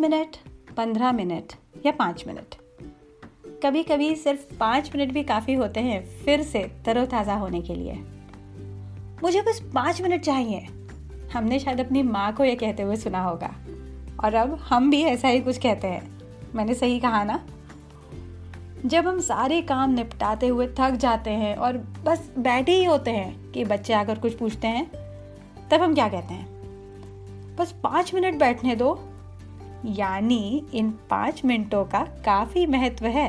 Minute, पंद्रह minute या पाँच मिनट। कभी कभी सिर्फ़ पाँच मिनट भी काफ़ी होते हैं फिर से तरोताज़ा होने के लिए। मुझे बस पाँच मिनट चाहिए। हमने शायद अपनी माँ को यह कहते हुए सुना होगा। और अब हम भी ऐसा ही कुछ कहते हैं। मैंने सही कहा ना? जब हम सारे काम निपटाते हुए थक जाते हैं और बस बैठे ही होते हैं कि बच्चे आकर कुछ पूछते हैं, तब हम क्या कहते हैं? बस पाँच मिनट बैठने दो। यानी इन पाँच मिनटों का काफ़ी महत्व है,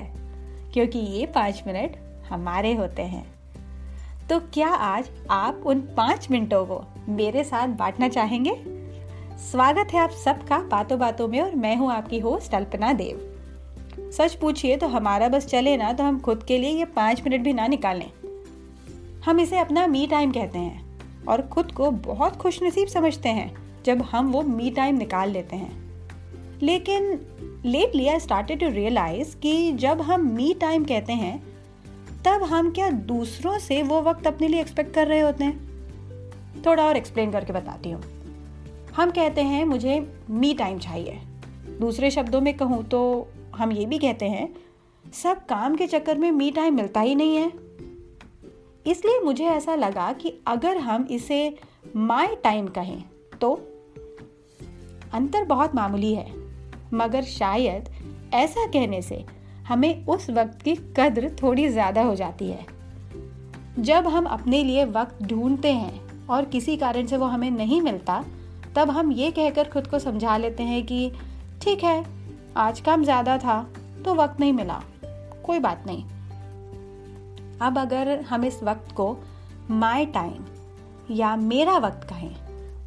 क्योंकि ये पाँच मिनट हमारे होते हैं। तो क्या आज आप उन पाँच मिनटों को मेरे साथ बांटना चाहेंगे? स्वागत है आप सबका बातों बातों में, और मैं हूँ आपकी होस्ट अल्पना देव। सच पूछिए तो हमारा बस चले ना तो हम खुद के लिए ये पाँच मिनट भी ना निकालें। हम इसे अपना मी टाइम कहते हैं, और खुद को बहुत खुशनसीब समझते हैं जब हम वो मी टाइम निकाल लेते हैं। लेकिन lately I started to realise कि जब हम मी टाइम कहते हैं, तब हम क्या दूसरों से वो वक्त अपने लिए एक्सपेक्ट कर रहे होते हैं? थोड़ा और एक्सप्लेन करके बताती हूँ। हम कहते हैं, मुझे मी टाइम चाहिए। दूसरे शब्दों में कहूँ तो हम ये भी कहते हैं, सब काम के चक्कर में मी टाइम मिलता ही नहीं है। इसलिए मुझे ऐसा लगा कि अगर हम इसे माई टाइम कहें तो अंतर बहुत मामूली है। मगर शायद ऐसा कहने से हमें उस वक्त की कद्र थोड़ी ज़्यादा हो जाती है। जब हम अपने लिए वक्त ढूंढते हैं और किसी कारण से वो हमें नहीं मिलता, तब हम ये कहकर खुद को समझा लेते हैं कि, ठीक है, आज काम ज़्यादा था तो वक्त नहीं मिला। कोई बात नहीं। अब अगर हम इस वक्त को माई टाइम या मेरा वक्त कहें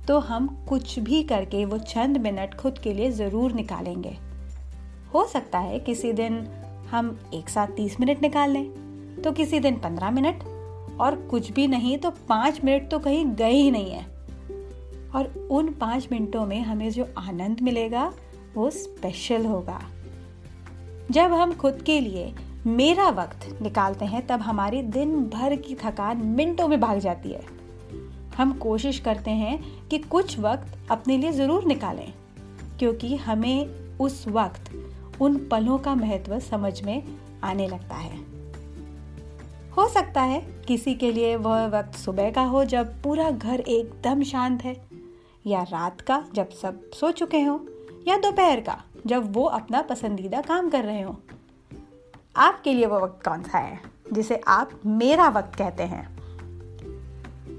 तो हम कुछ भी करके वो चंद मिनट खुद के लिए ज़रूर निकालेंगे। हो सकता है किसी दिन हम एक साथ तीस मिनट निकाल लें तो किसी दिन पंद्रह मिनट, और कुछ भी नहीं तो पाँच मिनट तो कहीं गए ही नहीं है। और उन पाँच मिनटों में हमें जो आनंद मिलेगा, वो स्पेशल होगा। जब हम खुद के लिए मेरा वक्त निकालते हैं, तब हमारी दिन भर की थकान मिनटों में भाग जाती है। हम कोशिश करते हैं कि कुछ वक्त अपने लिए ज़रूर निकालें, क्योंकि हमें उस वक्त उन पलों का महत्व समझ में आने लगता है। हो सकता है किसी के लिए वह वक्त सुबह का हो जब पूरा घर एकदम शांत है, या रात का जब सब सो चुके हों, या दोपहर का जब वो अपना पसंदीदा काम कर रहे हों। आपके लिए वो वक्त कौन सा है, जिसे आप मेरा वक्त कहते हैं?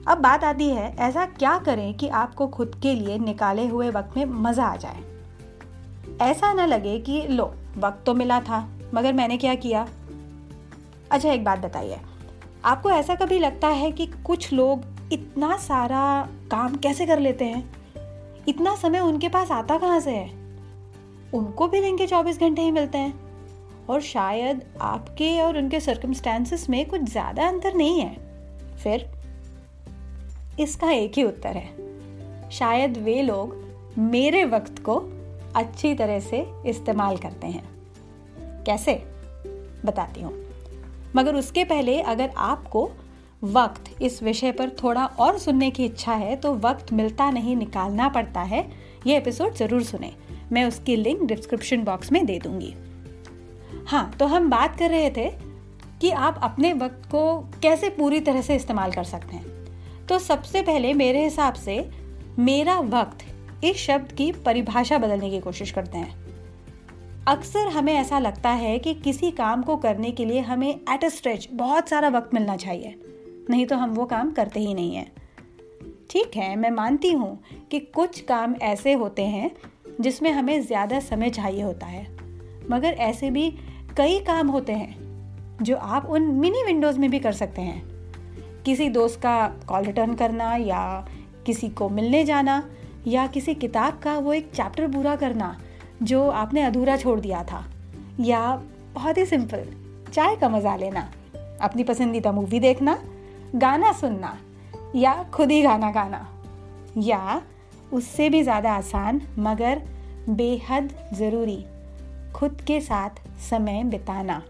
अब बात आती है, ऐसा क्या करें कि आपको खुद के लिए निकाले हुए वक्त में मज़ा आ जाए? ऐसा ना लगे कि, लो, वक्त तो मिला था, मगर मैंने क्या किया? अच्छा एक बात बताइए। आपको ऐसा कभी लगता है कि कुछ लोग इतना सारा काम कैसे कर लेते हैं? इतना समय उनके पास आता कहाँ से है? उनको भी दिन के चौबीस घंटे ही मिलते हैं। और शायद आपके और उनके सर्कमस्टेंसेस में कुछ ज़्यादा अंतर नहीं है। फिर इसका एक ही उत्तर है। शायद वे लोग मेरे वक्त को अच्छी तरह से इस्तेमाल करते हैं। कैसे? बताती हूँ। मगर उसके पहले अगर आपको वक्त इस विषय पर थोड़ा और सुनने की इच्छा है तो वक्त मिलता नहीं, निकालना पड़ता है। ये एपिसोड ज़रूर सुने। मैं उसकी लिंक डिस्क्रिप्शन बॉक्स में दे दूँगी। हाँ तो हम बात कर रहे थे कि आप अपने वक्त को कैसे पूरी तरह से इस्तेमाल कर सकते हैं। तो सबसे पहले मेरे हिसाब से मेरा वक्त इस शब्द की परिभाषा बदलने की कोशिश करते हैं। अक्सर हमें ऐसा लगता है कि किसी काम को करने के लिए हमें एट अ स्ट्रेच बहुत सारा वक्त मिलना चाहिए, नहीं तो हम वो काम करते ही नहीं हैं। ठीक है, मैं मानती हूँ कि कुछ काम ऐसे होते हैं जिसमें हमें ज़्यादा समय चाहिए होता है, मगर ऐसे भी कई काम होते हैं जो आप उन मिनी विंडोज़ में भी कर सकते हैं। किसी दोस्त का कॉल रिटर्न करना या किसी को मिलने जाना या किसी किताब का वो एक चैप्टर पूरा करना जो आपने अधूरा छोड़ दिया था। या बहुत ही सिंपल चाय का मज़ा लेना, अपनी पसंदीदा मूवी देखना, गाना सुनना या खुद ही गाना गाना। या उससे भी ज़्यादा आसान, मगर बेहद ज़रूरी, खुद के साथ समय बिताना।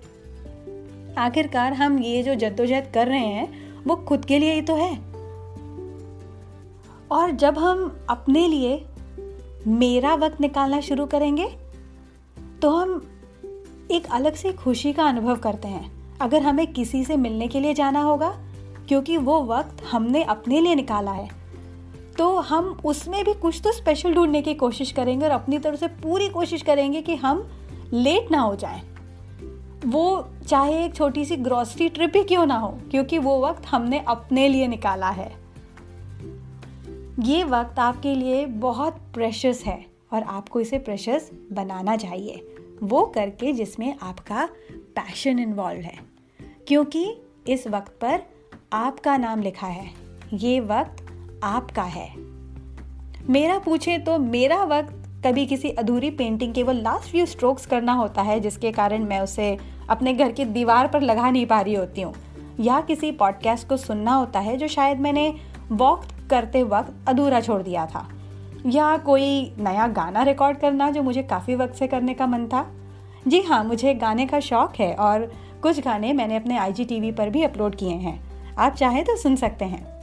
आखिरकार हम ये जो जद्दोजहद कर रहे हैं वो खुद के लिए ही तो है। और जब हम अपने लिए मेरा वक्त निकालना शुरू करेंगे तो हम एक अलग से खुशी का अनुभव करते हैं। अगर हमें किसी से मिलने के लिए जाना होगा, क्योंकि वो वक्त हमने अपने लिए निकाला है तो हम उसमें भी कुछ तो स्पेशल ढूँढने की कोशिश करेंगे और अपनी तरफ़ से पूरी कोशिश करेंगे कि हम लेट ना हो जाएँ। वो चाहे एक छोटी सी ग्रॉसरी ट्रिप ही क्यों ना हो, क्योंकि वो वक्त हमने अपने लिए निकाला है। ये वक्त आपके लिए बहुत प्रेशस है और आपको इसे प्रेशस बनाना चाहिए। वो करके जिसमें आपका पैशन इन्वॉल्व है। क्योंकि इस वक्त पर आपका नाम लिखा है। ये वक्त आपका है। मेरा पूछे तो मेरा वक्त कभी किसी अधूरी पेंटिंग के वो लास्ट फ्यू स्ट्रोक्स करना होता है, जिसके कारण मैं उसे अपने घर की दीवार पर लगा नहीं पा रही होती हूँ। या किसी पॉडकास्ट को सुनना होता है जो शायद मैंने वॉक करते वक्त अधूरा छोड़ दिया था। या कोई नया गाना रिकॉर्ड करना जो मुझे काफ़ी वक्त से करने का मन था। जी हाँ मुझे गाने का शौक है और कुछ गाने मैंने अपने आई पर भी अपलोड किए हैं। आप चाहें तो सुन सकते हैं।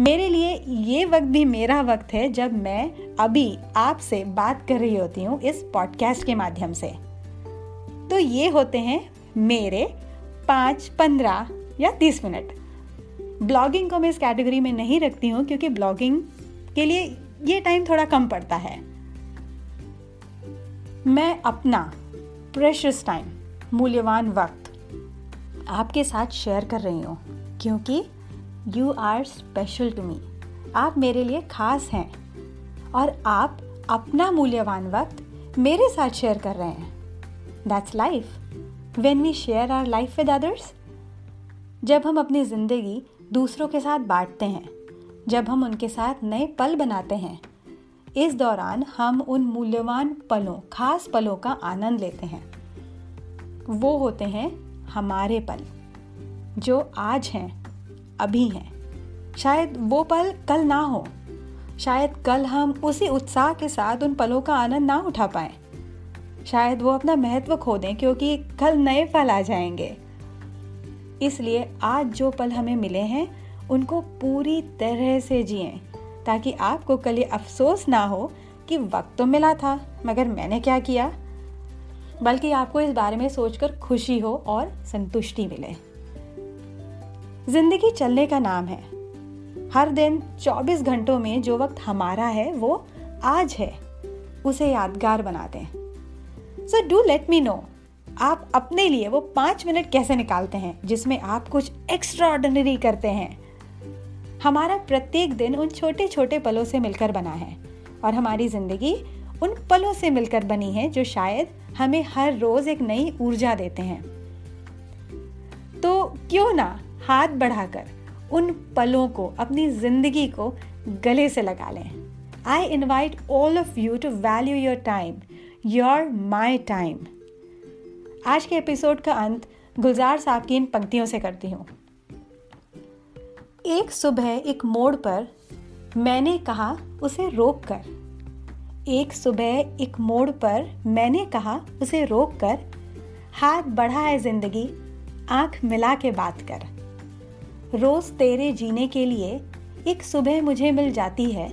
मेरे लिए ये वक्त भी मेरा वक्त है जब मैं अभी आपसे बात कर रही होती हूँ इस पॉडकास्ट के माध्यम से। तो ये होते हैं मेरे पाँच, पंद्रह या तीस मिनट। ब्लॉगिंग को मैं इस कैटेगरी में नहीं रखती हूँ क्योंकि ब्लॉगिंग के लिए ये टाइम थोड़ा कम पड़ता है। मैं अपना प्रेशस टाइम मूल्यवान वक्त आपके साथ शेयर कर रही हूँ क्योंकि you are special to me आप मेरे लिए खास हैं और आप अपना मूल्यवान वक्त मेरे साथ शेयर कर रहे हैं। That's life when we share our life with others जब हम अपनी ज़िंदगी दूसरों के साथ बांटते हैं, जब हम उनके साथ नए पल बनाते हैं, इस दौरान हम उन मूल्यवान पलों, खास पलों का आनंद लेते हैं। वो होते हैं हमारे पल, जो आज हैं, अभी हैं। शायद वो पल कल ना हो, शायद कल हम उसी उत्साह के साथ उन पलों का आनंद ना उठा पाए। शायद वो अपना महत्व खो दें क्योंकि कल नए फल आ जाएँगे। इसलिए आज जो पल हमें मिले हैं, उनको पूरी तरह से जिए, ताकि आपको कल ये अफसोस ना हो कि वक्त तो मिला था, मगर मैंने क्या किया? बल्कि आपको इस बारे में सोचकर खुशी हो और संतुष्टि मिले। ज़िंदगी चलने का नाम है। हर दिन 24 घंटों में जो वक्त हमारा है, वो आज है। उसे यादगार बना दें। So do let me know आप अपने लिए वो पाँच मिनट कैसे निकालते हैं, जिसमें आप कुछ एक्स्ट्रा ऑर्डिनरी करते हैं? हमारा प्रत्येक दिन उन छोटे छोटे पलों से मिलकर बना है, और हमारी ज़िंदगी उन पलों से मिलकर बनी है, जो शायद हमें हर रोज एक नई ऊर्जा देते हैं। तो क्यों ना हाथ बढ़ाकर उन पलों को, अपनी ज़िंदगी को गले से लगा लें। I invite all of you to value your time your my time आज के एपिसोड का अंत गुलजार साहब की इन पंक्तियों से करती हूँ। एक सुबह एक मोड़ पर मैंने कहा, उसे रोक कर। एक सुबह एक मोड़ पर मैंने कहा, उसे रोक कर। हाथ बढ़ा है ज़िंदगी, आँख मिला के बात कर। रोज तेरे जीने के लिए एक सुबह मुझे मिल जाती है।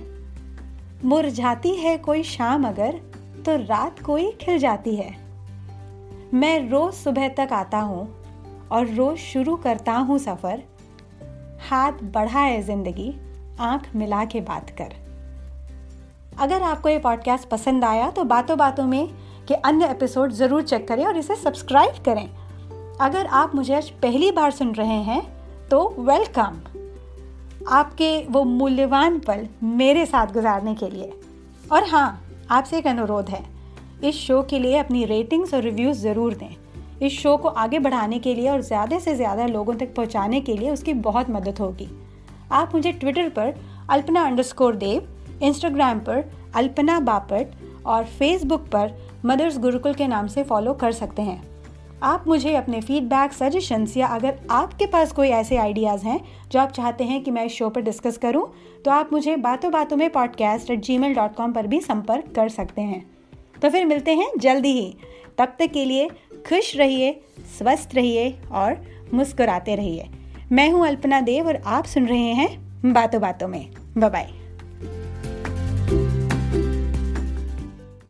मुरझाती है कोई शाम अगर तो रात को ही खिल जाती है। मैं रोज सुबह तक आता हूँ और रोज शुरू करता हूँ सफ़र। हाथ बढ़ाए ज़िंदगी, आँख मिला के बात कर। अगर आपको ये पॉडकास्ट पसंद आया तो बातों बातों में के अन्य एपिसोड ज़रूर चेक करें और इसे सब्सक्राइब करें। अगर आप मुझे आज पहली बार सुन रहे हैं तो वेलकम आपके वो मूल्यवान पल मेरे साथ गुजारने के लिए। और हाँ आपसे एक अनुरोध है। इस शो के लिए अपनी रेटिंग्स और रिव्यूज़ ज़रूर दें। इस शो को आगे बढ़ाने के लिए और ज़्यादा से ज़्यादा लोगों तक पहुँचाने के लिए उसकी बहुत मदद होगी। आप मुझे ट्विटर पर अल्पना अंडरस्कोर देव इंस्टाग्राम पर अल्पना बापट और फेसबुक पर मदर्स गुरुकुल के नाम से फॉलो कर सकते हैं। आप मुझे अपने फीडबैक सजेशंस या अगर आपके पास कोई ऐसे आइडियाज़ हैं जो आप चाहते हैं कि मैं इस शो पर डिस्कस करूँ तो आप मुझे बातों बातों में podcast at Gmail dot com पर भी संपर्क कर सकते हैं। तो फिर मिलते हैं जल्दी ही। तब तक के लिए खुश रहिए, स्वस्थ रहिए और मुस्कुराते रहिए। मैं हूँ अल्पना देव और आप सुन रहे हैं बातों बातों में। बाय